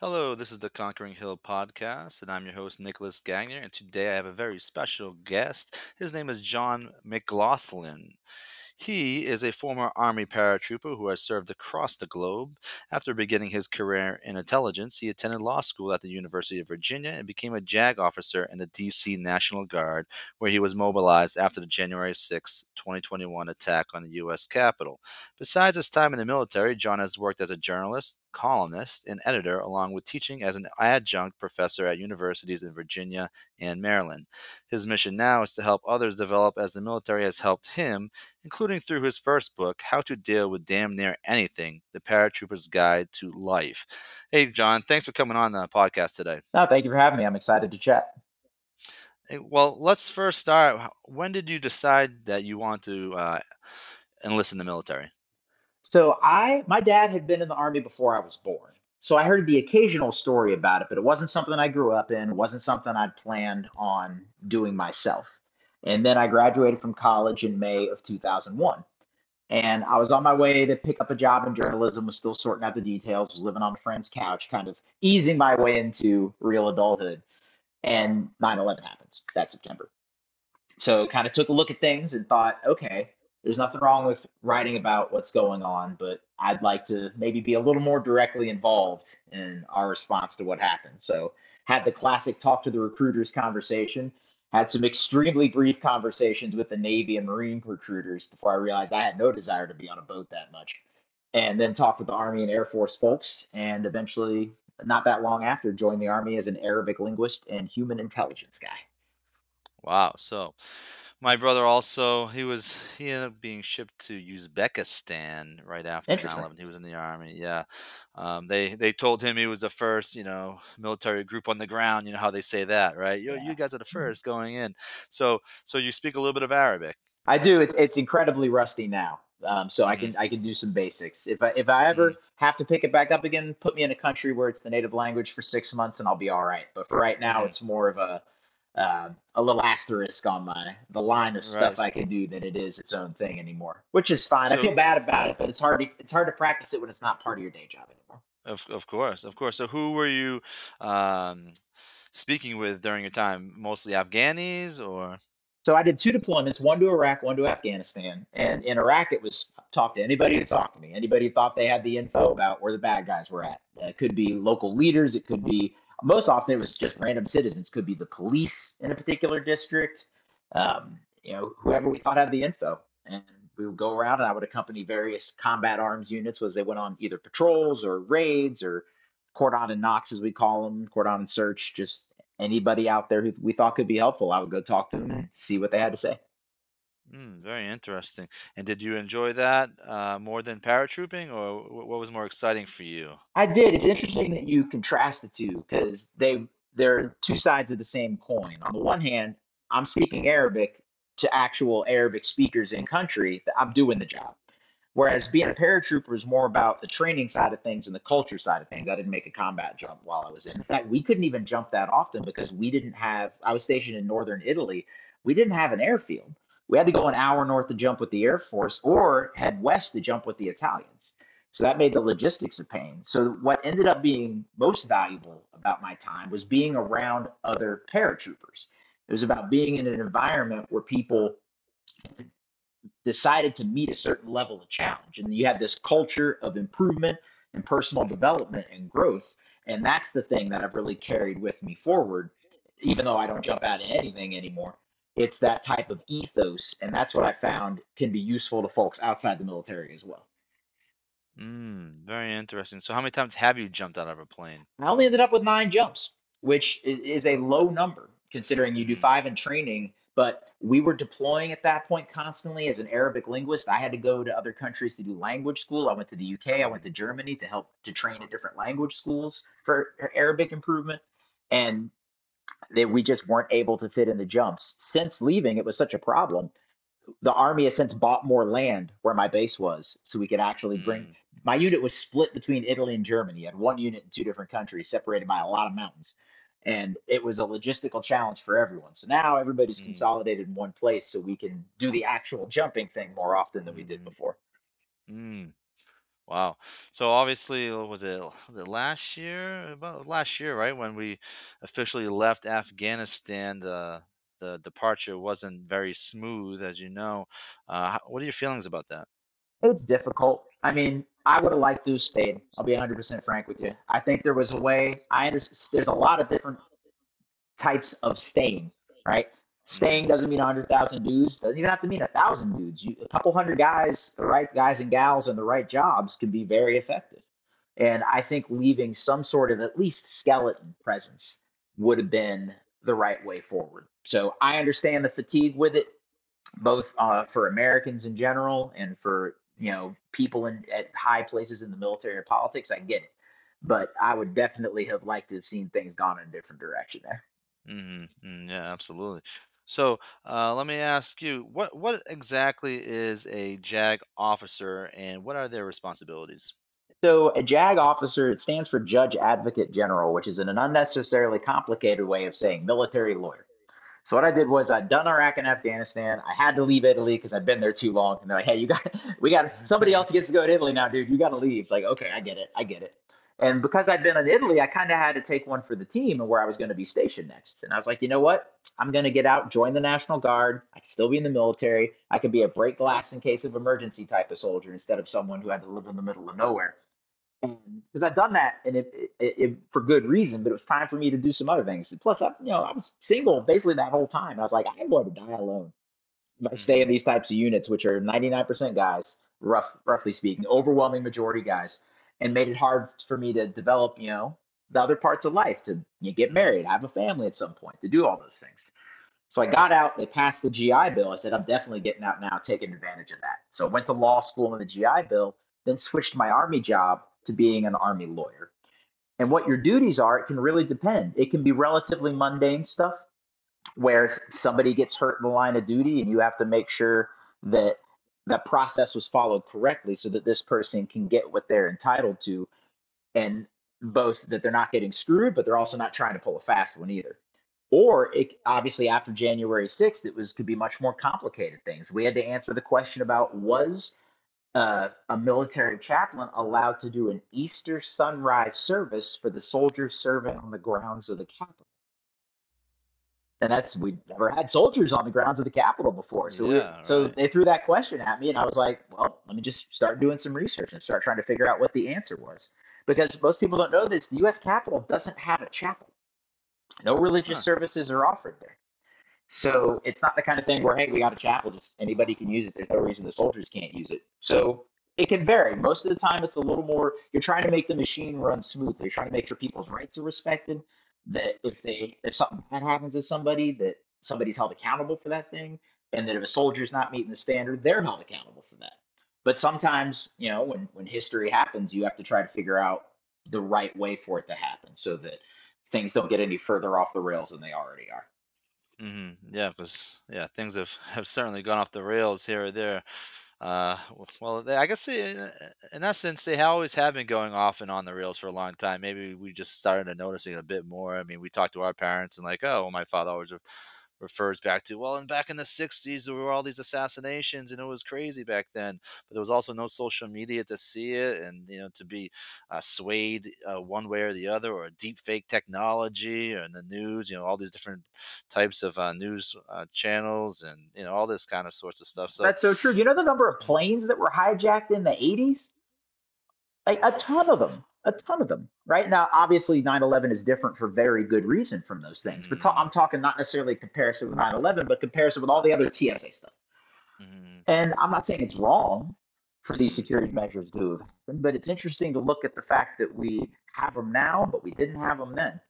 Hello, this is the Conquering Hill podcast, and I'm your host, Nicholas Gagnier. And today I have a very special guest. His name is John McGlothlin. He is a former Army paratrooper who has served across the globe. After beginning his career in intelligence, he attended law school at the University of Virginia and became a JAG officer in the DC National Guard, where he was mobilized after the January 6, 2021 attack on the U.S. Capitol. Besides his time in the military, John has worked as a journalist, columnist, and editor, along with teaching as an adjunct professor at universities in Virginia and Maryland. His mission now is to help others develop as the military has helped him, including through his first book, How to Deal with Damn Near Anything The Paratrooper's Guide to Life. Hey, John, thanks for coming on the podcast today. No, thank you for having me. I'm excited to chat. Well, let's first start. When did you decide that you want to uh, enlist in the military? So I, my dad had been in the army before I was born. So I heard the occasional story about it, but it wasn't something I grew up in. It wasn't something I'd planned on doing myself. And then I graduated from college in May of 2001. And I was on my way to pick up a job in journalism, was still sorting out the details, was living on a friend's couch, kind of easing my way into real adulthood. And 9 11 happens that September. So kind of took a look at things and thought, okay, there's nothing wrong with writing about what's going on, but I'd like to maybe be a little more directly involved in our response to what happened. So had the classic talk to the recruiters conversation, had some extremely brief conversations with the Navy and Marine recruiters before I realized I had no desire to be on a boat that much. And then talked with the Army and Air Force folks, and eventually, not that long after, joined the Army as an Arabic linguist and human intelligence guy. Wow. So my brother also he was he ended up being shipped to Uzbekistan right after 9/11. He was in the army. Yeah, um, they they told him he was the first you know military group on the ground. You know how they say that, right? You Yeah. you guys are the first going in. So so you speak a little bit of Arabic. I do. It's it's incredibly rusty now. Um, so I hmm can I can do some basics. If I if I ever hmm have to pick it back up again, put me in a country where it's the native language for six months, and I'll be all right. But for right now, hmm it's more of a uh, a little asterisk on my the line of Right. stuff I s- can do than it is its own thing anymore, which is fine. I feel bad about it, but it's hard to it's hard to practice it when it's not part of your day job anymore. of of course of course. So who were you um, speaking with during your time? Mostly Afghanis or? So I did two deployments, one to Iraq, one to Afghanistan. And in Iraq, it was talk to anybody who talked to me. Anybody thought they had the info about where the bad guys were at. It could be local leaders. It could be most often it was just random citizens. Could be the police in a particular district. Um, you know, whoever we thought had the info, and we would go around, and I would accompany various combat arms units as they went on either patrols or raids or cordon and knocks, as we call them, cordon and search, just anybody out there who we thought could be helpful, I would go talk to them and see what they had to say. Mm, very interesting. And did you enjoy that uh, more than paratrooping, or what was more exciting for you? I did. It's interesting that you contrast the two because they they're two sides of the same coin. On the one hand, I'm speaking Arabic to actual Arabic speakers in country. I'm doing the job. Whereas being a paratrooper is more about the training side of things and the culture side of things. I didn't make a combat jump while I was in. In fact, we couldn't even jump that often because we didn't have. I was stationed in northern Italy. We didn't have an airfield. We had to go an hour north to jump with the Air Force or head west to jump with the Italians. So that made the logistics a pain. So what ended up being most valuable about my time was being around other paratroopers. It was about being in an environment where people decided to meet a certain level of challenge. And you have this culture of improvement and personal development and growth. And that's the thing that I've really carried with me forward, even though I don't jump out of anything anymore. It's that type of ethos. And that's what I found can be useful to folks outside the military as well. Mm, very interesting. So, how many times have you jumped out of a plane? I only ended up with nine jumps, which is a low number considering you do hmm five in training. But we were deploying at that point constantly as an Arabic linguist. I had to go to other countries to do language school. I went to the UK, I went to Germany to help to train at different language schools for Arabic improvement. And they, we just weren't able to fit in the jumps. Since leaving, it was such a problem. The army has since bought more land where my base was so we could actually bring Mm, my unit was split between italy and germany. You had one unit in two different countries separated by a lot of mountains. And it was a logistical challenge for everyone. So now everybody's mm, consolidated in one place so we can do the actual jumping thing more often than we did mm, before. Mm. Wow. So obviously, uh, was it was it last year? About last year, right? When we officially left Afghanistan, the the departure wasn't very smooth, as you know. Uh, what are your feelings about that? It's difficult. I mean, I would have liked to have stayed. I'll be 100% frank with you. I think there was a way. I understand. There's a lot of different types of staying, right? Staying doesn't mean 100,000 dudes. Doesn't even have to mean a thousand dudes. You, a couple hundred guys, the right guys and gals in the right jobs can be very effective. And I think leaving some sort of at least skeleton presence would have been the right way forward. So I understand the fatigue with it, both uh, for Americans in general and for you know people in at high places in the military or politics. I get it, but I would definitely have liked to have seen things gone in a different direction there. hmm mm Yeah, absolutely. So uh, let me ask you, what what exactly is a JAG officer, and what are their responsibilities? So a JAG officer, it stands for Judge Advocate General, which is an unnecessarily complicated way of saying military lawyer. So what I did was I'd done Iraq and Afghanistan. I had to leave Italy because I'd been there too long. And they're like, "Hey, you got, we got somebody else gets to go to Italy now, dude. You got to leave." It's like, okay, I get it, I get it. And because I'd been in Italy, I kind of had to take one for the team and where I was going to be stationed next. And I was like, you know what? I'm going to get out, join the National Guard. I can still be in the military. I can be a break glass in case of emergency type of soldier instead of someone who had to live in the middle of nowhere and because I'd done that and it, it, it, for good reason, but it was time for me to do some other things. Plus, I, you know, I was single basically that whole time. I was like, I'm going to die alone if I stay in hmm these types of units, which are 99% guys, rough, roughly speaking, overwhelming majority guys, and made it hard for me to develop, you know, the other parts of life to you get married, have a family at some point, to do all those things. So I got out, they passed the GI Bill. I said, I'm definitely getting out now, taking advantage of that. So I went to law school in the GI Bill, then switched my Army job to being an Army lawyer. And what your duties are, it can really depend. It can be relatively mundane stuff where somebody gets hurt in the line of duty and you have to make sure that the process was followed correctly so that this person can get what they're entitled to and both that they're not getting screwed, but they're also not trying to pull a fast one either. Or it obviously after January 6th, it was could be much more complicated things. We had to answer the question about was uh, a military chaplain allowed to do an Easter sunrise service for the soldiers serving on the grounds of the Capitol. And that's we never had soldiers on the grounds of the Capitol before. So we Yeah, so right. they threw that question at me, and I was like, well, let me just start doing some research and start trying to figure out what the answer was. Because most people don't know this, the U.S. Capitol doesn't have a chapel. No religious Huh. services are offered there. So it's not the kind of thing where, hey, we got a chapel, just anybody can use it. There's no reason the soldiers can't use it. So it can vary. Most of the time, it's a little more, you're trying to make the machine run smoothly. You're trying to make sure people's rights are respected. That if they, if something bad happens to somebody, that somebody's held accountable for that thing. And that if a soldier's not meeting the standard, they're held accountable for that. But sometimes, you know, when, when history happens, you have to try to figure out the right way for it to happen so that things don't get any further off the rails than they already are. mm-hmm. Yeah, because yeah, things have have certainly gone off the rails here or there. Uh, well, they, I guess they, in essence, they always have been going off and on the rails for a long time. Maybe we just started to noticing a bit more. I mean, we talked to our parents and like, oh, well, my father always refers back to, well, and back in the '60s, there were all these assassinations, and it was crazy back then. But there was also no social media to see it, and you know, to be uh, swayed uh, one way or the other, or deep fake technology, and the news. You know, all these different types of uh, news uh, channels, and you know, all this kind of sorts of stuff. So. That's so true. You know the number of planes that were hijacked in the 80s? Like a ton of them. A ton of them. Right now, obviously, 9 11 is different for very good reason from those things. But ta- I'm talking not necessarily comparison with 9 11, but comparison with all the other TSA stuff. mm-hmm. And I'm not saying it's wrong for these security measures to have happened, but it's interesting to look at the fact that we have them now, but we didn't have them then.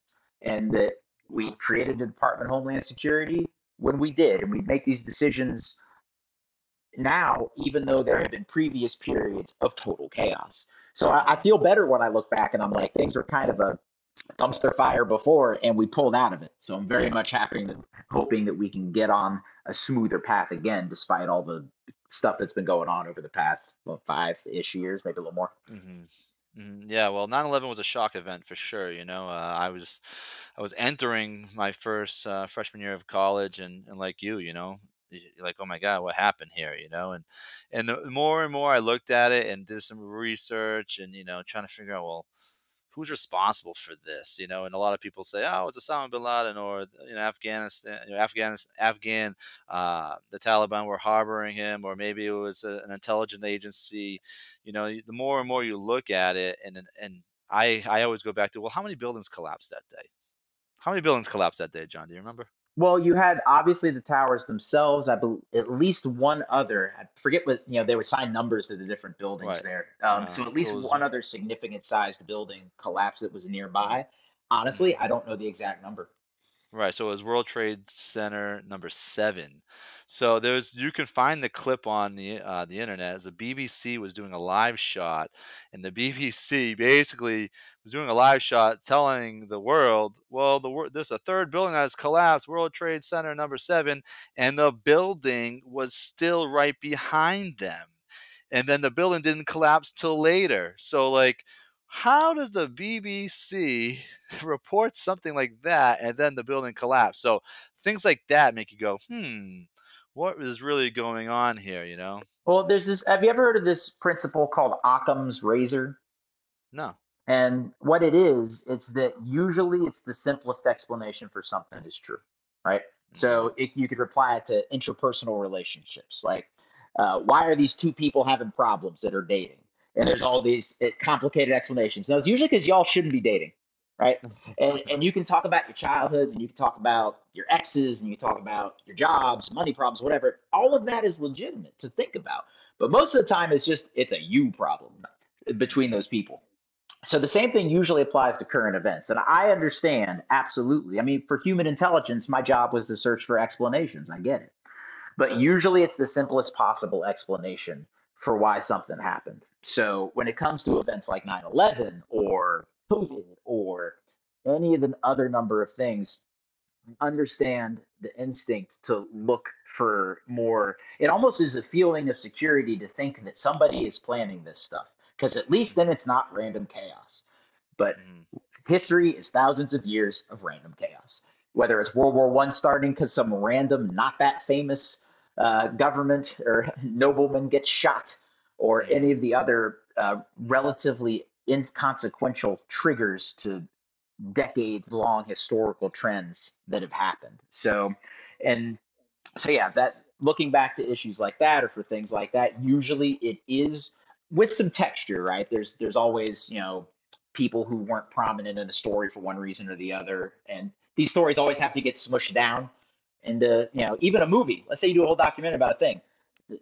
And that we created the Department of Homeland Security when we did. And we make these decisions now, even though there have been previous periods of total chaos. So I, I feel better when I look back and I'm like, things were kind of a dumpster fire before and we pulled out of it. So I'm very much happy that hoping that we can get on a smoother path again, despite all the stuff that's been going on over the past well, five ish years, maybe a little more. Mhm. Mhm. Yeah, well, 9/11 was a shock event for sure. You know, uh, I was, I was entering my first uh, freshman year of college, and and like you, you know, like, oh my god, what happened here? You know, and and the more and more I looked at it and did some research and you know trying to figure out well who's responsible for this? You know, and a lot of people say, oh, it's Osama bin Laden or you know Afghanistan, you know, Afghanistan, Afghan, uh, the Taliban were harboring him, or maybe it was a, an intelligence agency. You know, the more and more you look at it, and and I I always go back to well, how many buildings collapsed that day? How many buildings collapsed that day, John? Do you remember? Well, you had obviously the towers themselves. I believe at least one other. I forget what you know. They would sign numbers to the different buildings Right. there. Um, so at least one other significant sized building collapsed that was nearby. Honestly, I don't know the exact number. Right, so it was World Trade Center number 7. So there's you can find the clip on the uh, the internet. The BBC was doing a live shot, and the BBC basically was doing a live shot telling the world, "Well, the there's a third building that has collapsed, World Trade Center number 7, and the building was still right behind them." And then the building didn't collapse till later. So like how does the BBC report something like that and then the building collapse? So things like that make you go, hmm, what is really going on here? You know? Well, there's this. Have you ever heard of this principle called Occam's razor? No. And what it is, it's that usually it's the simplest explanation for something is true, right? hmm So it, you could reply it to interpersonal relationships, like uh, why are these two people having problems that are dating? And there's all these uh, complicated explanations. No, it's usually because y'all shouldn't be dating, right? And and you can talk about your childhoods, and you can talk about your exes, and you can talk about your jobs, money problems, whatever. All of that is legitimate to think about, but most of the time, it's just it's a you problem between those people so the same thing usually applies to current events. And I understand absolutely. I mean, for human intelligence, my job was to search for explanations. I get it. But usually it's the simplest possible explanation for why something happened. So when it comes to events like 9 11 or COVID or any of the other number of things, understand the instinct to look for more. It almost is a feeling of security to think that somebody is planning this stuff because at least then it's not random chaos. But hmm history is thousands of years of random chaos. Whether it's World War One starting because some random, not that famous uh, government or nobleman gets shot, or any of the other uh, relatively inconsequential triggers to decades long historical trends that have happened. So, and so yeah, that looking back to issues like that or for things like that, usually it is with some texture, right? There's there's always, you know, people who weren't prominent in a story for one reason or the other. And these stories always have to get smushed down into, you know, even a movie. Let's say you do a whole documentary about a thing.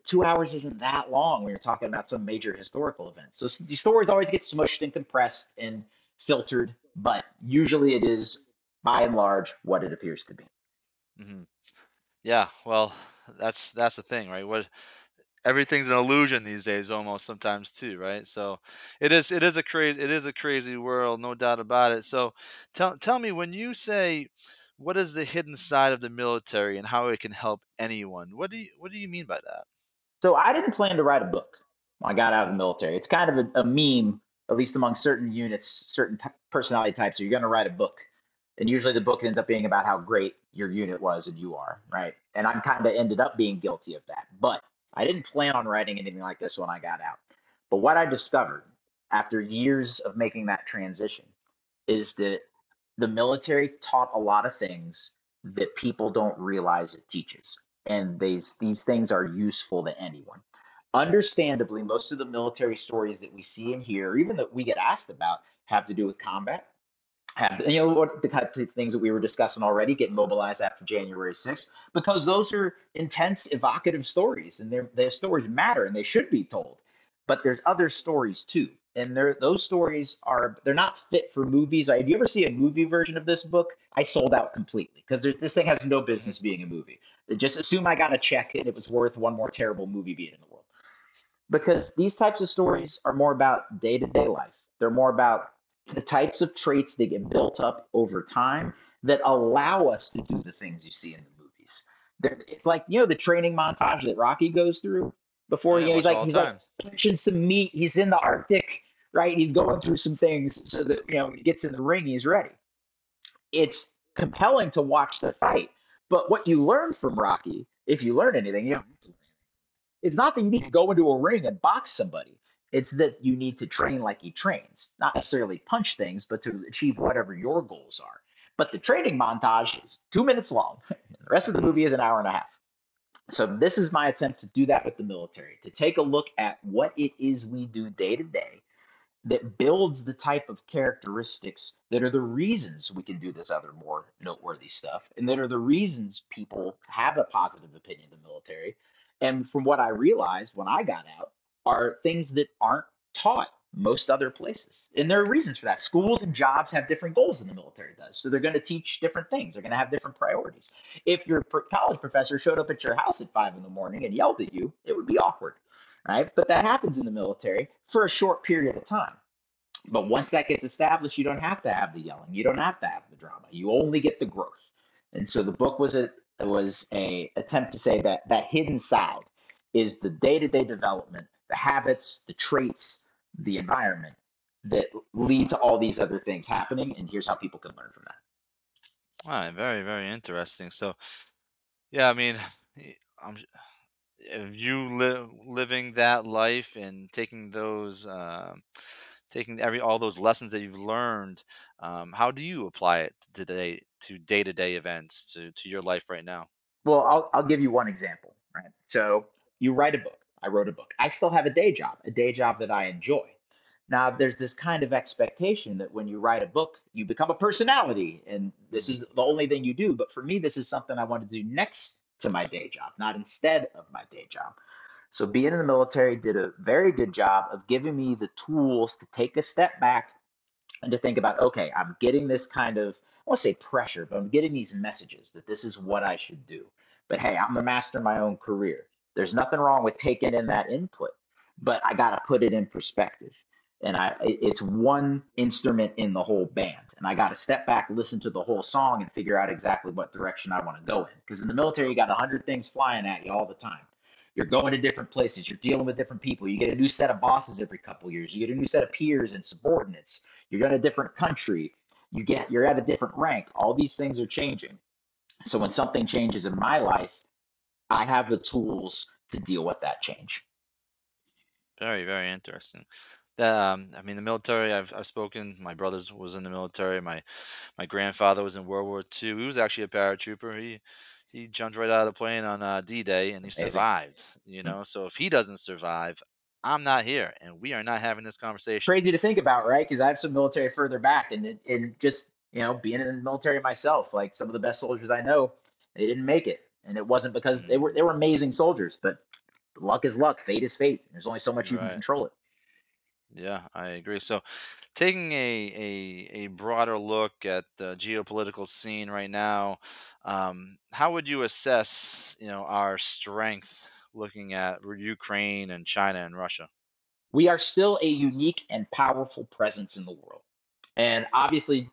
Two hours isn't that long when you're talking about some major historical event. So these stories always get smushed and compressed and filtered, but usually it is by and large what it appears to be. mm-hmm. Yeah, well, that's that's the thing, right? What everything's an illusion these days almost sometimes too, right? So it is it is a crazy it is a crazy world, no doubt about it. So tell tell me when you say what is the hidden side of the military and how it can help anyone? What do you what do you mean by that? So I didn't plan to write a book when I got out of the military. It's kind of a, a meme, at least among certain units, certain t- personality types. You're going to write a book, and usually the book ends up being about how great your unit was and you are, right? And I kind of ended up being guilty of that. But I didn't plan on writing anything like this when I got out. But what I discovered after years of making that transition is that the military taught a lot of things that people don't realize it teaches. And these these things are useful to anyone. Understandably, most of the military stories that we see and hear, even that we get asked about, have to do with combat. Have you know what the type of things that we were discussing already, get mobilized after January 6th, because those are intense, evocative stories, and their their stories matter and they should be told. But there's other stories too, and they're, those stories are they're not fit for movies. If you ever see a movie version of this book, I sold out completely because this thing has no business being a movie. Just assume I got a check and it was worth one more terrible movie being in the world because these types of stories are more about day to day life. They're more about the types of traits that get built up over time that allow us to do the things you see in the movies. They're, it's like you know the training montage that Rocky goes through before yeah, you know he's like he's like punching some meat. He's in the Arctic, right? He's going through some things so that you know he gets in the ring, he's ready. It's compelling to watch the fight, but what you learn from Rocky if you learn anything, you it's not that you need to go into a ring and box somebody. It's that you need to train like he trains, not necessarily punch things, but to achieve whatever your goals are. But the training montage is two minutes long. The rest of the movie is an hour and a half. So this is my attempt to do that with the military, to take a look at what it is we do day to day that builds the type of characteristics that are the reasons we can do this other more noteworthy stuff and that are the reasons people have a positive opinion of the military. And from what i realized when i got out are things that aren't taught most other places. And there are reasons for that. Schools and jobs have different goals than the military does. So they're going to teach different things. They're going to have different priorities. If your college professor showed up at your house at five in the morning and yelled at you it would be awkward right? But that happens in the military for a short period of time. But once that gets established, you don't have to have the yelling. You don't have to have the drama. You only get the growth. And so the book was a was a attempt to say that that hidden side is the day-to-day development, the habits, the traits, the environment that lead to all these other things happening. And here's how people can learn from that. Right, very, very interesting. So, yeah, I mean, I'm you live living that life and taking those uh, taking every all those lessons that you've learned um, how do you apply it today to day-to-day events to, to your life right now? Well I'll, I'll give you one example right? So you write a book. I wrote a book. I still have a day job a day job that i enjoy. Now there's this kind of expectation that when you write a book you become a personality and this is the only thing you do but for me this is something i want to do next to my day job, not instead of my day job. So being in the military did a very good job of giving me the tools to take a step back and to think about, okay, I'm getting this kind of, I want to say pressure, but I'm getting these messages that this is what I should do. But hey, I'm the master of my own career. There's nothing wrong with taking in that input, but I got to put it in perspective and I it's one instrument in the whole band. And I got to step back, listen to the whole song, and figure out exactly what direction I want to go in. Because in the military, you got a hundred things flying at you all the time. You're going to different places. You're dealing with different people. You get a new set of bosses every couple years. You get a new set of peers and subordinates. You're in a different country. You get you're at a different rank. All these things are changing. So when something changes in my life, I have the tools to deal with that change. Very, very interesting. Um, I mean, the military. I've I've spoken. My brothers was in the military. My my grandfather was in World War II. He was actually a paratrooper. He he jumped right out of the plane on uh, D-Day and he survived. You Hmm. know, so if he doesn't survive, I'm not here, and we are not having this conversation. Crazy to think about, right? Because I have some military further back, and and just you know being in the military myself, like some of the best soldiers I know, they didn't make it, and it wasn't because they were they were amazing soldiers, but luck is luck, fate is fate. There's only so much you can control it. Yeah, I agree. So, taking a a, a broader look at the geopolitical scene right now, um, how would you assess, you know, our strength looking at Ukraine and China and Russia? We are still a unique and powerful presence in the world, and obviously,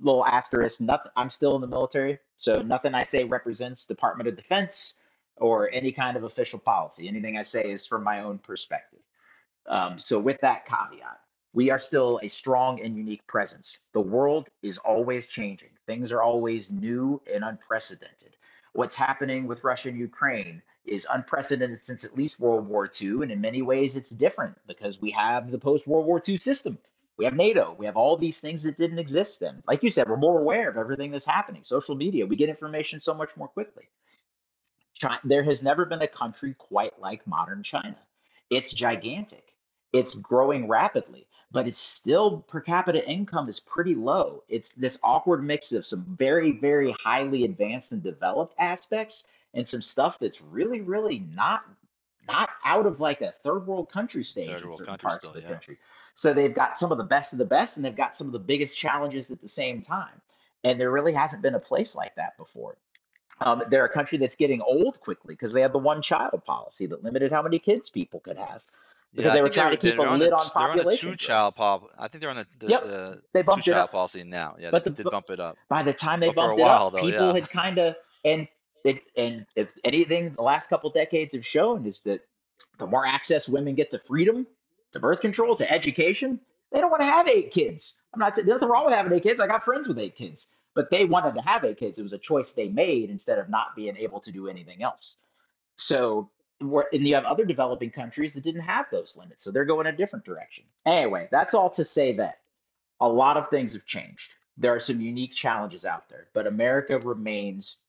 little asterisk, nothing. I'm still in the military, so nothing I say represents Department of Defense or any kind of official policy. Anything I say is from my own perspective. Um, so, with that caveat, we are still a strong and unique presence. The world is always changing, things are always new and unprecedented. What's happening with Russia and Ukraine is unprecedented since at least World War II, and in many ways, it's different because we have the post World War II system. We have NATO. We have all these things that didn't exist then. Like you said, we're more aware of everything that's happening. Social media, we get information so much more quickly. China, there has never been a country quite like modern China. It's gigantic. It's growing rapidly, but it's still per capita income is pretty low. It's this awkward mix of some very, very highly advanced and developed aspects and some stuff that's really, really not not out of like a third world country stage Third in certain parts of still, the yeah. country. So they've got some of the best of the best and they've got some of the biggest challenges at the same time. And there really hasn't been a place like that before. Um, they're a country that's getting old quickly because they had the one child policy that limited how many kids people could have because Yeah, they were trying to keep a they're on lid on t- they're on the population two child pop. I think they're on the the, Yep, the they two bumped it child up, policy now. Yeah, they but the did bump it up, by the time they but a bumped it while up, though, people yeah. had kind of and it and if anything, the last couple decades have shown is that the more access women get to freedom, to birth control, to education, they don't want to have eight kids. I'm not saying there's nothing wrong with having eight kids. I got friends with eight kids, but they wanted to have eight kids. It was a choice they made instead of not being able to do anything else. So, and you have other developing countries that didn't have those limits, so they're going a different direction. Anyway, that's all to say that a lot of things have changed. There are some unique challenges out there, but America remains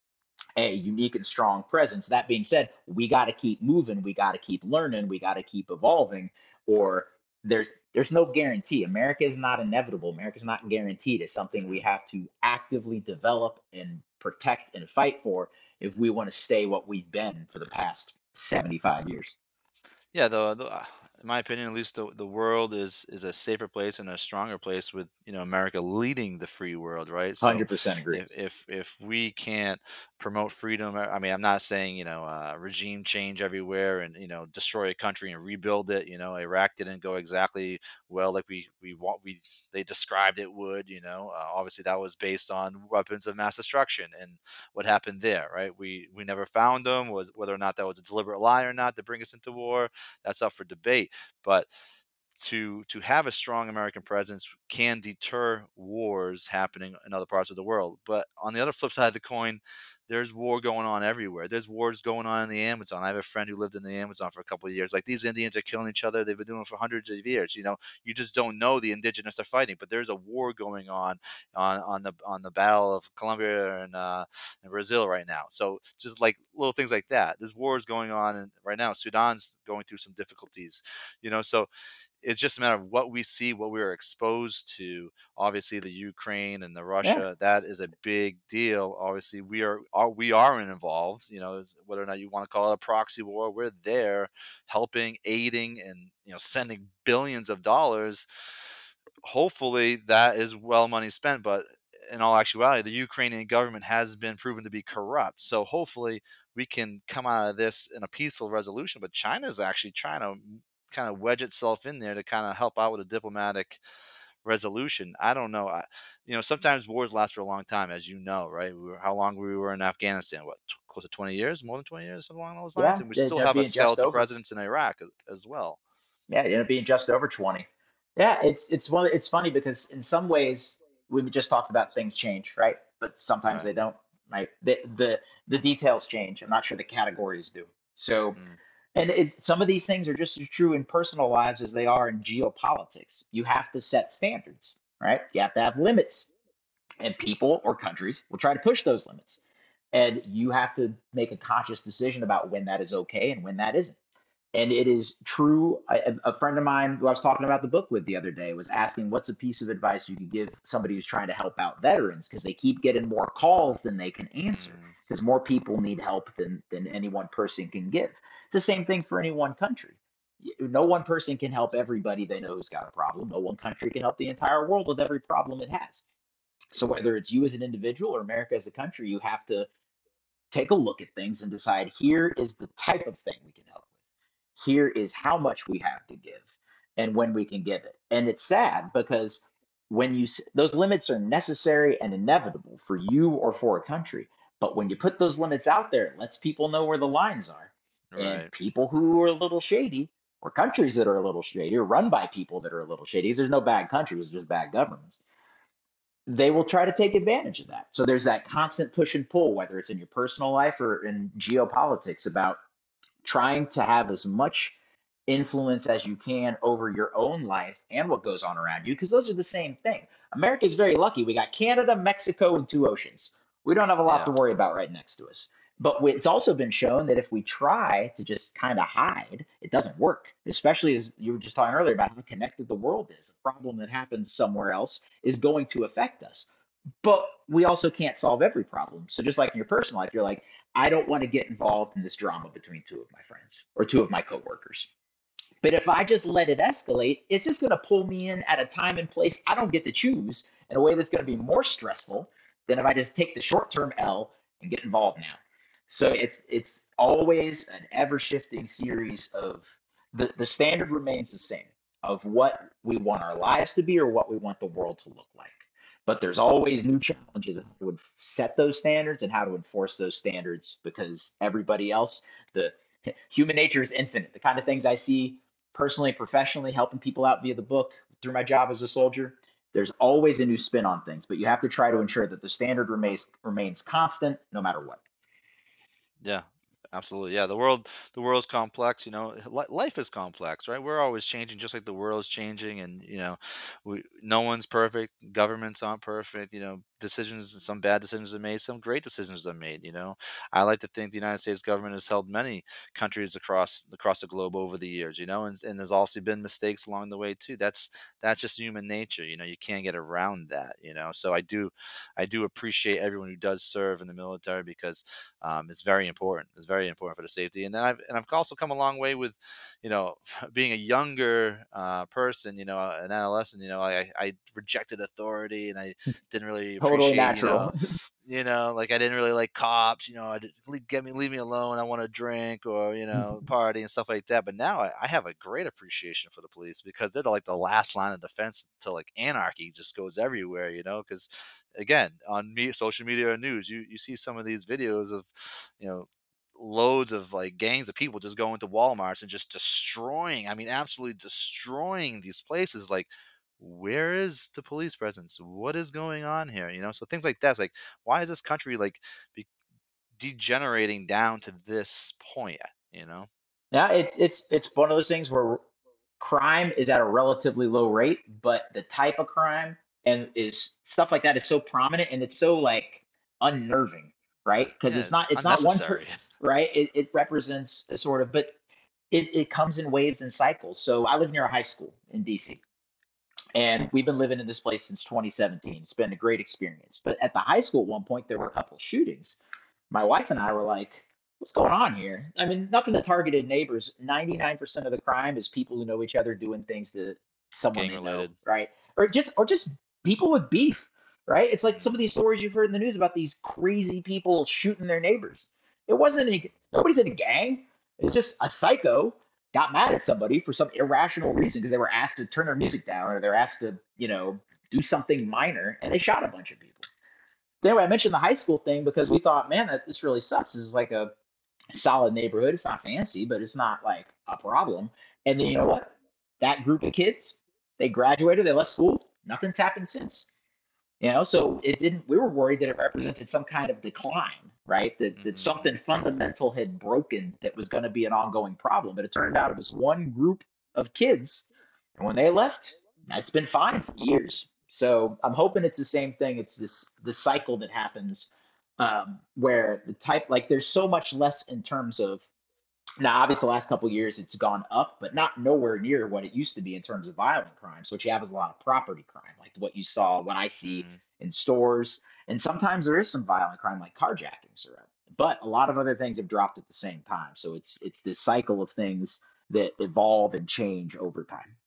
a unique and strong presence. That being said, we got to keep moving, we got to keep learning, we got to keep evolving, or there's there's no guarantee. America is not inevitable. America is not guaranteed. It's something we have to actively develop and protect and fight for if we want to stay what we've been for the past 75 years. Yeah, the, the uh, in my opinion, at least the, the world is is a safer place and a stronger place with you know America leading the free world, right? So hundred percent agree. If, if, if we can't promote freedom, I mean, I'm not saying you know uh, regime change everywhere and you know destroy a country and rebuild it. You know, Iraq didn't go exactly well like we we want we they described it would. You know, uh, obviously that was based on weapons of mass destruction and what happened there, right? We we never found them. Was whether or not that was a deliberate lie or not to bring us into war, that's up for debate but to to have a strong American presence can deter wars happening in other parts of the world. But on the other flip side of the coin, there's war going on everywhere. There's wars going on in the Amazon. I have a friend who lived in the Amazon for a couple of years. Like these Indians are killing each other. They've been doing it for hundreds of years. You know, you just don't know the indigenous are fighting, but there's a war going on on, on the on the Battle of Colombia and, uh, and Brazil right now. So just like little things like that. There's wars going on and right now. Sudan's going through some difficulties. You know, so it's just a matter of what we see, what we are exposed to. Obviously, the Ukraine and the Russia, yeah. that is a big deal. Obviously, we are, are we are involved. You know, whether or not you want to call it a proxy war, we're there, helping, aiding, and you know, sending billions of dollars. Hopefully, that is well money spent, but in all actuality, the Ukrainian government has been proven to be corrupt. So hopefully, we can come out of this in a peaceful resolution. But China is actually trying to kind of wedge itself in there to kind of help out with a diplomatic resolution. I don't know. I, you know, sometimes wars last for a long time, as you know, right? We were, how long we were in Afghanistan? What, t- close to twenty years, more than twenty years, something along those lines. Yeah, and we still have a skeleton presence in Iraq as well. Yeah, it ended up being just over twenty. Yeah, it's it's one. It's funny because in some ways we just talked about things change, right? But sometimes right. they don't. Right? The the the details change. I'm not sure the categories do. So. Mm and it, some of these things are just as true in personal lives as they are in geopolitics. You have to set standards, right? You have to have limits. And people or countries will try to push those limits. And you have to make a conscious decision about when that is okay and when that isn't. And it is true. A friend of mine who I was talking about the book with the other day was asking, What's a piece of advice you could give somebody who's trying to help out veterans? Because they keep getting more calls than they can answer, because mm. more people need help than, than any one person can give. It's the same thing for any one country. No one person can help everybody they know who's got a problem. No one country can help the entire world with every problem it has. So whether it's you as an individual or America as a country, you have to take a look at things and decide here is the type of thing we can help with. Here is how much we have to give and when we can give it. And it's sad because when you those limits are necessary and inevitable for you or for a country, but when you put those limits out there, it lets people know where the lines are. Right. And people who are a little shady, or countries that are a little shady, or run by people that are a little shady, there's no bad countries, there's just bad governments. They will try to take advantage of that. So there's that constant push and pull, whether it's in your personal life or in geopolitics, about trying to have as much influence as you can over your own life and what goes on around you, because those are the same thing. America is very lucky. We got Canada, Mexico, and two oceans. We don't have a lot yeah. to worry about right next to us. But it's also been shown that if we try to just kind of hide, it doesn't work. Especially as you were just talking earlier about how connected the world is. A problem that happens somewhere else is going to affect us. But we also can't solve every problem. So just like in your personal life, you're like, I don't want to get involved in this drama between two of my friends or two of my coworkers. But if I just let it escalate, it's just going to pull me in at a time and place I don't get to choose in a way that's going to be more stressful than if I just take the short term L and get involved now. So it's it's always an ever shifting series of the the standard remains the same of what we want our lives to be or what we want the world to look like. But there's always new challenges that would set those standards and how to enforce those standards because everybody else, the human nature is infinite. The kind of things I see personally, professionally, helping people out via the book through my job as a soldier, there's always a new spin on things, but you have to try to ensure that the standard remains remains constant no matter what. Yeah, Absolutely. Yeah, the world the world's complex, you know. Li- life is complex, right? We're always changing just like the world's changing and, you know, we no one's perfect, governments aren't perfect, you know, decisions some bad decisions are made, some great decisions are made, you know. I like to think the United States government has held many countries across across the globe over the years, you know, and, and there's also been mistakes along the way too. That's that's just human nature, you know. You can't get around that, you know. So I do I do appreciate everyone who does serve in the military because um, it's very important. It's very important for the safety. And then I've and I've also come a long way with, you know, being a younger uh, person. You know, an adolescent. You know, I I rejected authority and I didn't really Totally appreciate. You know, natural. you know, like I didn't really like cops. You know, I get me leave me alone. I want to drink or you know party and stuff like that. But now I, I have a great appreciation for the police because they're like the last line of defense until like anarchy just goes everywhere. You know, because again on me social media or news you you see some of these videos of you know loads of like gangs of people just going to walmarts and just destroying i mean absolutely destroying these places like where is the police presence? What is going on here? You know so things like that's like why is this country like be degenerating down to this point? You know? Yeah, it's it's it's one of those things where crime is at a relatively low rate, but the type of crime and is stuff like that is so prominent and it's so like unnerving, right? Because yeah it's not it's not one per right. It it represents a sort of, but it it comes in waves and cycles. So I live near a high school in DC, and we've been living in this place since 2017. It's been a great experience. But at the high school, at one point, there were a couple shootings. My wife and I were like, what's going on here? I mean, nothing that targeted neighbors. 99% of the crime is people who know each other doing things to someone gang they know, right? Or just or just people with beef, right? It's like some of these stories you've heard in the news about these crazy people shooting their neighbors. It wasn't a, nobody's in a gang. It's just a psycho got mad at somebody for some irrational reason because they were asked to turn their music down or they're asked to, you know, do something minor and they shot a bunch of people. So anyway, I mentioned the high school thing because we thought, man, that this really sucks. This is like a solid neighborhood. It's not fancy, but it's not like a problem. And then you know what? That group of kids, they graduated, they left school. Nothing's happened since. You know, so it didn't. We were worried that it represented some kind of decline, right? That that hmm something fundamental had broken that was going to be an ongoing problem. But it turned out it was one group of kids, and when they left, that's been fine for years. So I'm hoping it's the same thing. It's this the cycle that happens um, where the type like there's so much less in terms of now, obviously, the last couple of years it's gone up, but not nowhere near what it used to be in terms of violent crime. So what you have is a lot of property crime, like what you saw, what I see hmm in stores, and sometimes there is some violent crime, like carjackings are up. But a lot of other things have dropped at the same time. So it's it's this cycle of things that evolve and change over time.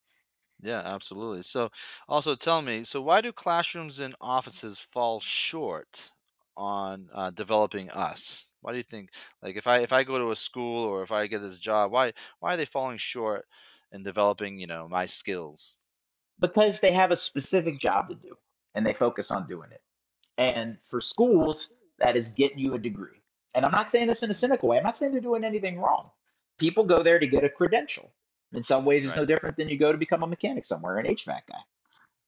Yeah, absolutely. So, also tell me, so why do classrooms and offices fall short on uh, developing us? Why do you think, like, if I if I go to a school or if I get this job, why why are they falling short in developing, you know, my skills? Because they have a specific job to do and they focus on doing it. And for schools, that is getting you a degree. And I'm not saying this in a cynical way. I'm not saying they're doing anything wrong. People go there to get a credential. In some ways, it's no different than you go to become a mechanic somewhere, an HVAC guy.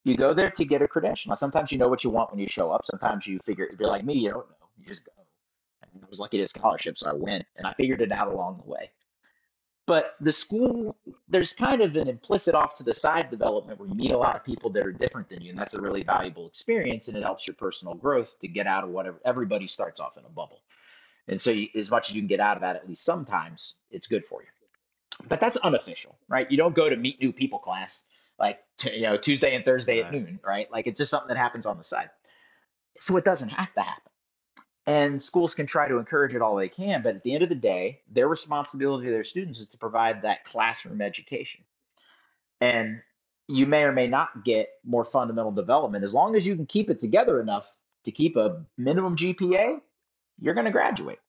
You go there to get a credential. Now, sometimes you know what you want when you show up. Sometimes you figure, if you're like me, you don't know. You just go. And I was lucky to get a scholarship, so I went and I figured it out along the way. But the school, there's kind of an implicit off to the side development where you meet a lot of people that are different than you, and that's a really valuable experience, and it helps your personal growth to get out of whatever. Everybody starts off in a bubble, and so you, as much as you can get out of that, at least sometimes, it's good for you. But that's unofficial, right? You don't go to meet new people class like t- you know Tuesday and Thursday at noon, right? Like it's just something that happens on the side. So it doesn't have to happen. And schools can try to encourage it all they can, but at the end of the day, their responsibility to their students is to provide that classroom education. And you may or may not get more fundamental development. As long as you can keep it together enough to keep a minimum GPA, you're going to graduate.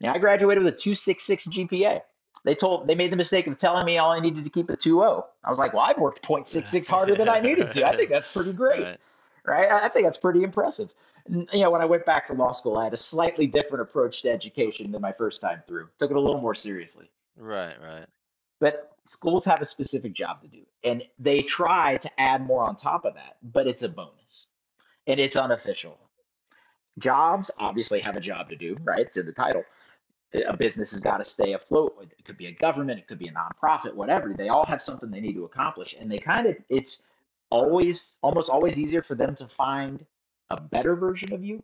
Now, I graduated with a 266 GPA. They told they made the mistake of telling me all I needed to keep a 2-0. I was like, well, I've worked 0.66 harder than I needed to. I think that's pretty great right. right? I think that's pretty impressive. You know, when I went back for law school, I had a slightly different approach to education than my first time through. Took it a little more seriously. Right. Right. But schools have a specific job to do, and they try to add more on top of that, but it's a bonus and it's unofficial. Jobs obviously have a job to do, right? To the title. A business has got to stay afloat. It could be a government, it could be a nonprofit, whatever. They all have something they need to accomplish, and they kind of it's always almost always easier for them to find a better version of you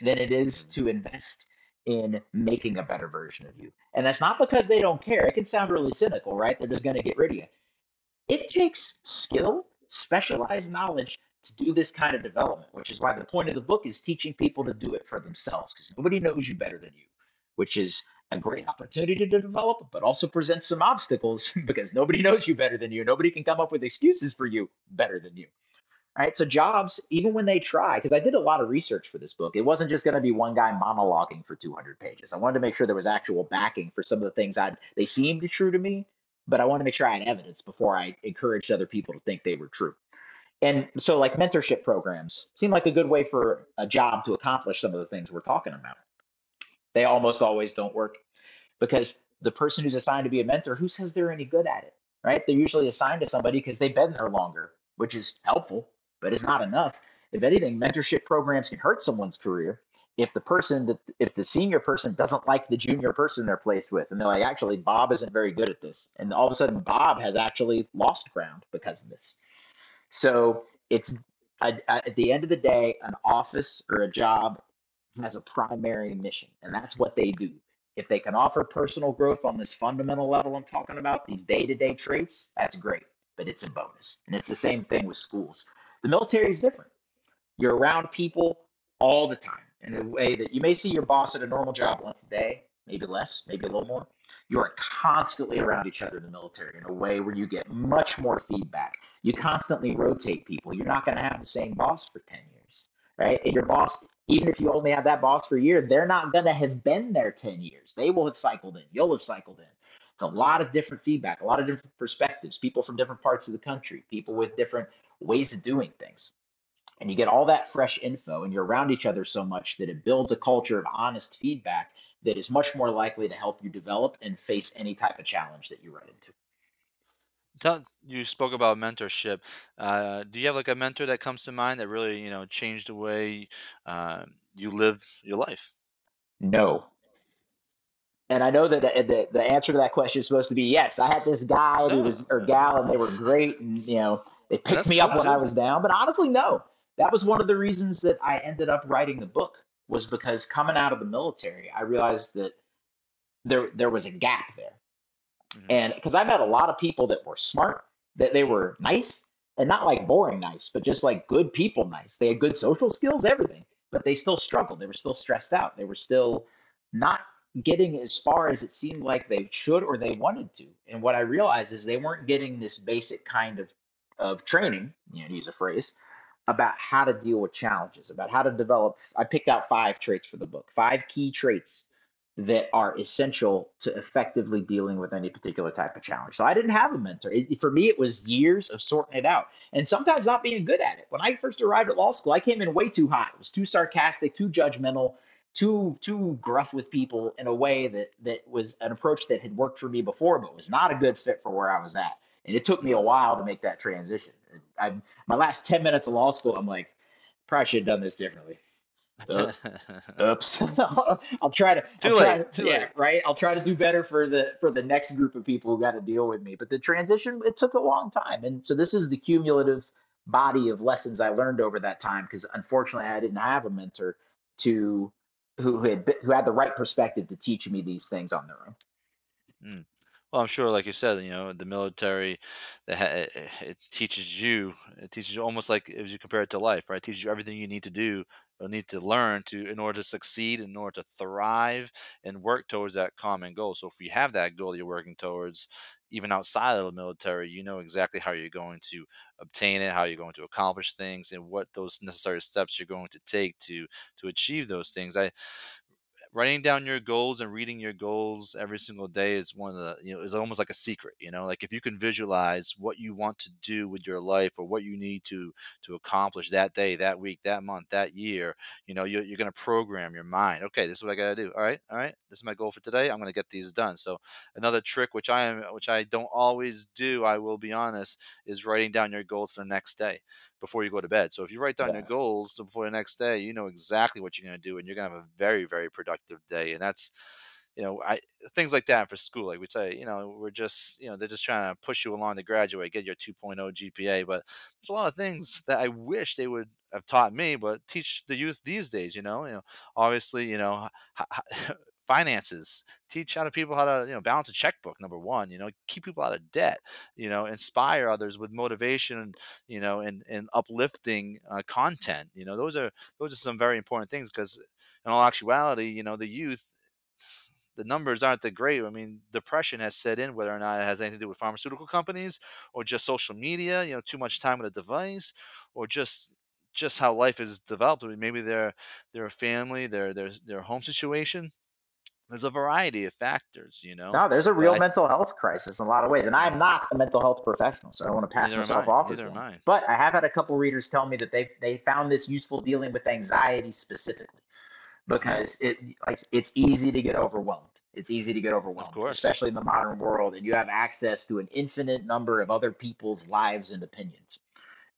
than it is mm-hmm. to invest in making a better version of you. And that's not because they don't care. It can sound really cynical, right? They're just going to get rid of you. It takes skill, specialized knowledge to do this kind of development, which is why the point of the book is teaching people to do it for themselves because nobody knows you better than you, which is a great opportunity to develop, but also presents some obstacles because nobody knows you better than you. Nobody can come up with excuses for you better than you. Right. So jobs, even when they try, because I did a lot of research for this book, it wasn't just going to be one guy monologuing for 200 pages. I wanted to make sure there was actual backing for some of the things I they seemed true to me, but I wanted to make sure I had evidence before I encouraged other people to think they were true. And so, like mentorship programs seem like a good way for a job to accomplish some of the things we're talking about. They almost always don't work because the person who's assigned to be a mentor, who says they're any good at it, right? They're usually assigned to somebody because they've been there longer, which is helpful but it's not enough. If anything, mentorship programs can hurt someone's career if the person that if the senior person doesn't like the junior person they're placed with and they're like actually bob isn't very good at this and all of a sudden bob has actually lost ground because of this so it's at the end of the day an office or a job has a primary mission and that's what they do if they can offer personal growth on this fundamental level i'm talking about these day-to-day traits that's great but it's a bonus and it's the same thing with schools the military is different. You're around people all the time in a way that you may see your boss at a normal job once a day, maybe less, maybe a little more. You are constantly around each other in the military in a way where you get much more feedback. You constantly rotate people. You're not going to have the same boss for 10 years, right? And your boss, even if you only have that boss for a year, they're not going to have been there 10 years. They will have cycled in. You'll have cycled in. It's a lot of different feedback, a lot of different perspectives, people from different parts of the country, people with different ways of doing things. And you get all that fresh info, and you're around each other so much that it builds a culture of honest feedback that is much more likely to help you develop and face any type of challenge that you run into. You spoke about mentorship. Uh, do you have like a mentor that comes to mind that really, you know, changed the way uh, you live your life? No, and I know that the, the, the answer to that question is supposed to be yes. I had this guy who was or gal, and they were great, and you know they picked me up when I was down. But honestly, no. That was one of the reasons that I ended up writing the book was because coming out of the military, I realized that there there was a gap there, mm-hmm. and because I met a lot of people that were smart, that they were nice, and not like boring nice, but just like good people nice. They had good social skills, everything, but they still struggled. They were still stressed out. They were still not getting as far as it seemed like they should or they wanted to. And what I realized is they weren't getting this basic kind of of training, you know, to use a phrase, about how to deal with challenges, about how to develop. I picked out five traits for the book, five key traits that are essential to effectively dealing with any particular type of challenge. So I didn't have a mentor. It, for me, it was years of sorting it out and sometimes not being good at it. When I first arrived at law school, I came in way too hot. It was too sarcastic, too judgmental, too too gruff with people in a way that that was an approach that had worked for me before, but was not a good fit for where I was at. And it took me a while to make that transition. I my last ten minutes of law school, I'm like, probably should have done this differently. Oops. I'll try to. Too I'll late. Try to, too yeah, late. right. I'll try to do better for the for the next group of people who got to deal with me. But the transition it took a long time, and so this is the cumulative body of lessons I learned over that time. Because unfortunately, I didn't have a mentor to who had who had the right perspective to teach me these things on their own. Mm. Well, I'm sure, like you said, you know, the military, that it, it teaches you, it teaches you almost like if you compare it to life, right? It teaches you everything you need to do need to learn to in order to succeed, in order to thrive, and work towards that common goal. So if you have that goal you're working towards, even outside of the military, you know exactly how you're going to obtain it, how you're going to accomplish things, and what those necessary steps you're going to take to to achieve those things. I writing down your goals and reading your goals every single day is one of the you know is almost like a secret you know like if you can visualize what you want to do with your life or what you need to to accomplish that day that week that month that year you know you're, you're going to program your mind okay this is what i got to do. All right all right this is my goal for today i'm going to get these done. So another trick which i am which i don't always do i will be honest is writing down your goals for the next day before you go to bed. So if you write down yeah. your goals before the next day, you know exactly what you're going to do, and you're going to have a very, very productive day. And that's you know, I things like that for school. Like we say, you know, we're just, you know, they're just trying to push you along to graduate, get your 2.0 GPA. But there's a lot of things that I wish they would have taught me, but teach the youth these days. You know, you know, obviously, you know, finances teach how to people how to you know balance a checkbook number one you know keep people out of debt you know inspire others with motivation you know and and uplifting uh, content you know those are those are some very important things because in all actuality you know the youth the numbers aren't that great. I mean, depression has set in, whether or not it has anything to do with pharmaceutical companies or just social media. You know, too much time with a device, or just just how life is developed. I mean, maybe their their family, their their their home situation there's a variety of factors, you know. No, there's a real I mental health crisis in a lot of ways. And I'm not a mental health professional, so I don't want to pass myself off as one. I. But I have had a couple readers tell me that they they found this useful dealing with anxiety specifically because it like it's easy to get overwhelmed. It's easy to get Of overwhelmed, course. especially in the modern world, and you have access to an infinite number of other people's lives and opinions.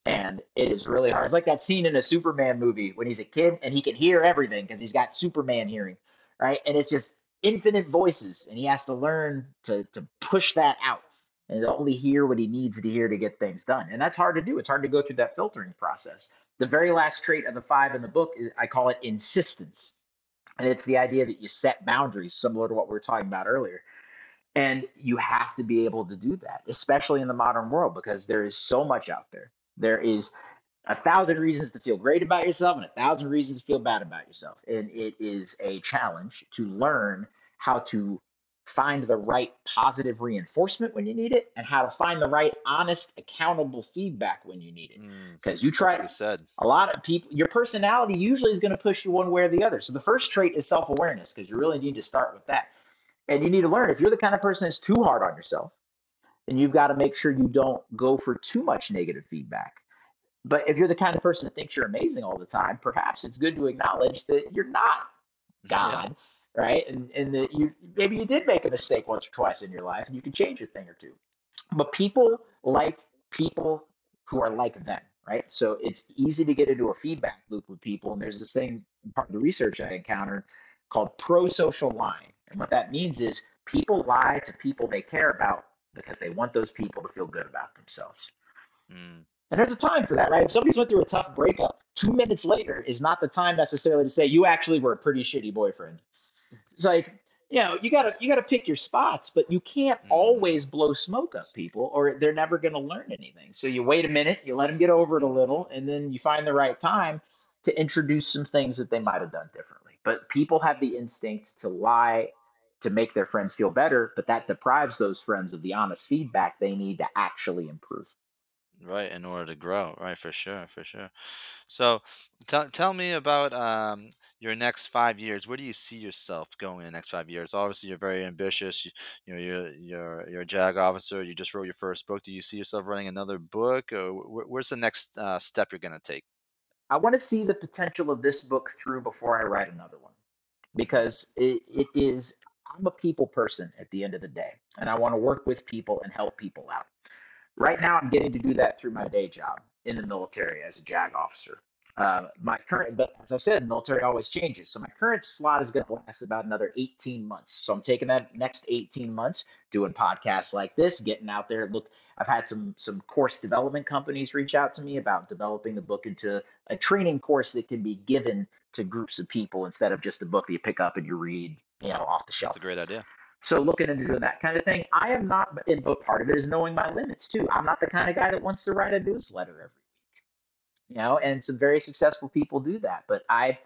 And it is really hard. It's like that scene in a Superman movie when he's a kid and he can hear everything because he's got Superman hearing, right? And it's just infinite voices, and he has to learn to to push that out and only hear what he needs to hear to get things done. And that's hard to do. It's hard to go through that filtering process. The very last trait of the five in the book, I call it insistence. And it's the idea that you set boundaries, similar to what we were talking about earlier. And you have to be able to do that, especially in the modern world, because there is so much out there. There is a thousand reasons to feel great about yourself and a thousand reasons to feel bad about yourself. And it is a challenge to learn how to find the right positive reinforcement when you need it and how to find the right honest, accountable feedback when you need it. Mm, Because you try, perfectly said. a lot of people, your personality usually is going to push you one way or the other. So the first trait is self awareness because you really need to start with that. And you need to learn if you're the kind of person that's too hard on yourself, then you've got to make sure you don't go for too much negative feedback. But if you're the kind of person that thinks you're amazing all the time, perhaps it's good to acknowledge that you're not Yeah. God, right? And and that you maybe you did make a mistake once or twice in your life and you can change a thing or two. But people like people who are like them, right? So it's easy to get into a feedback loop with people. And there's this thing, part of the research I encountered called pro-social lying. And what that means is people lie to people they care about because they want those people to feel good about themselves. Mm, And there's a time for that, right? If somebody's went through a tough breakup, two minutes later is not the time necessarily to say you actually were a pretty shitty boyfriend. It's like, you know, you gotta you gotta pick your spots, but you can't hmm always blow smoke up people, or they're never gonna learn anything. So you wait a minute, you let them get over it a little, and then you find the right time to introduce some things that they might have done differently. But people have the instinct to lie to make their friends feel better, but that deprives those friends of the honest feedback they need to actually improve. Right, in order to grow. Right, for sure, for sure. So, tell tell me about um your next five years. Where do you see yourself going in the next five years? Obviously, you're very ambitious. You, you know, you're you're you're a JAG officer. You just wrote your first book. Do you see yourself writing another book, or wh- where's the next uh, step you're gonna take? I want to see the potential of this book through before I write another one because it, it is, I'm a people person at the end of the day, and I want to work with people and help people out. Right now, I'm getting to do that through my day job in the military as a JAG officer. Uh, my current, but as I said, military always changes. So my current slot is going to last about another 18 months. So I'm taking that next 18 months doing podcasts like this, getting out there. Look, I've had some some course development companies reach out to me about developing the book into a training course that can be given to groups of people instead of just a book that you pick up and you read, you know, off the shelf. That's a great idea. So looking into doing that kind of thing, I am not, but part of it is knowing my limits too. I'm not the kind of guy that wants to write a newsletter every week, you know, and some very successful people do that. But I,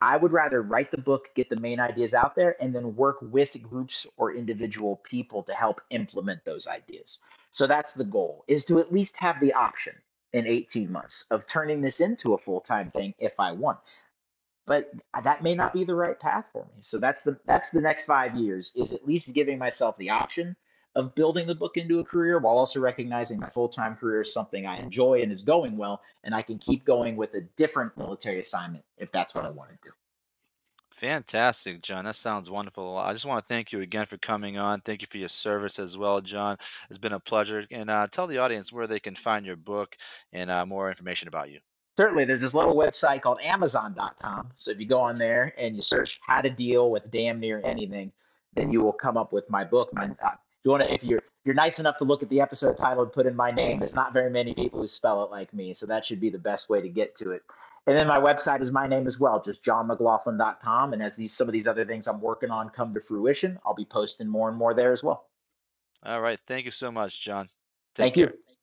I would rather write the book, get the main ideas out there, and then work with groups or individual people to help implement those ideas. So that's the goal: is to at least have the option in 18 months of turning this into a full-time thing if I want but that may not be the right path for me. So that's the that's the next five years is at least giving myself the option of building the book into a career while also recognizing my full time career is something I enjoy and is going well, and I can keep going with a different military assignment if that's what I want to do. Fantastic, John. That sounds wonderful. I just want to thank you again for coming on. Thank you for your service as well, John. It's been a pleasure. And uh, tell the audience where they can find your book and uh, more information about you. Certainly, there's this little website called Amazon.com. So if you go on there and you search how to deal with damn near anything, then you will come up with my book. My, uh, you want to, if you're if you're nice enough to look at the episode title and put in my name, there's not very many people who spell it like me, so that should be the best way to get to it. And then my website is my name as well, just johnmcglothlin.com. And as these some of these other things I'm working on come to fruition, I'll be posting more and more there as well. All right. Thank you so much, John. Take Thank care. you.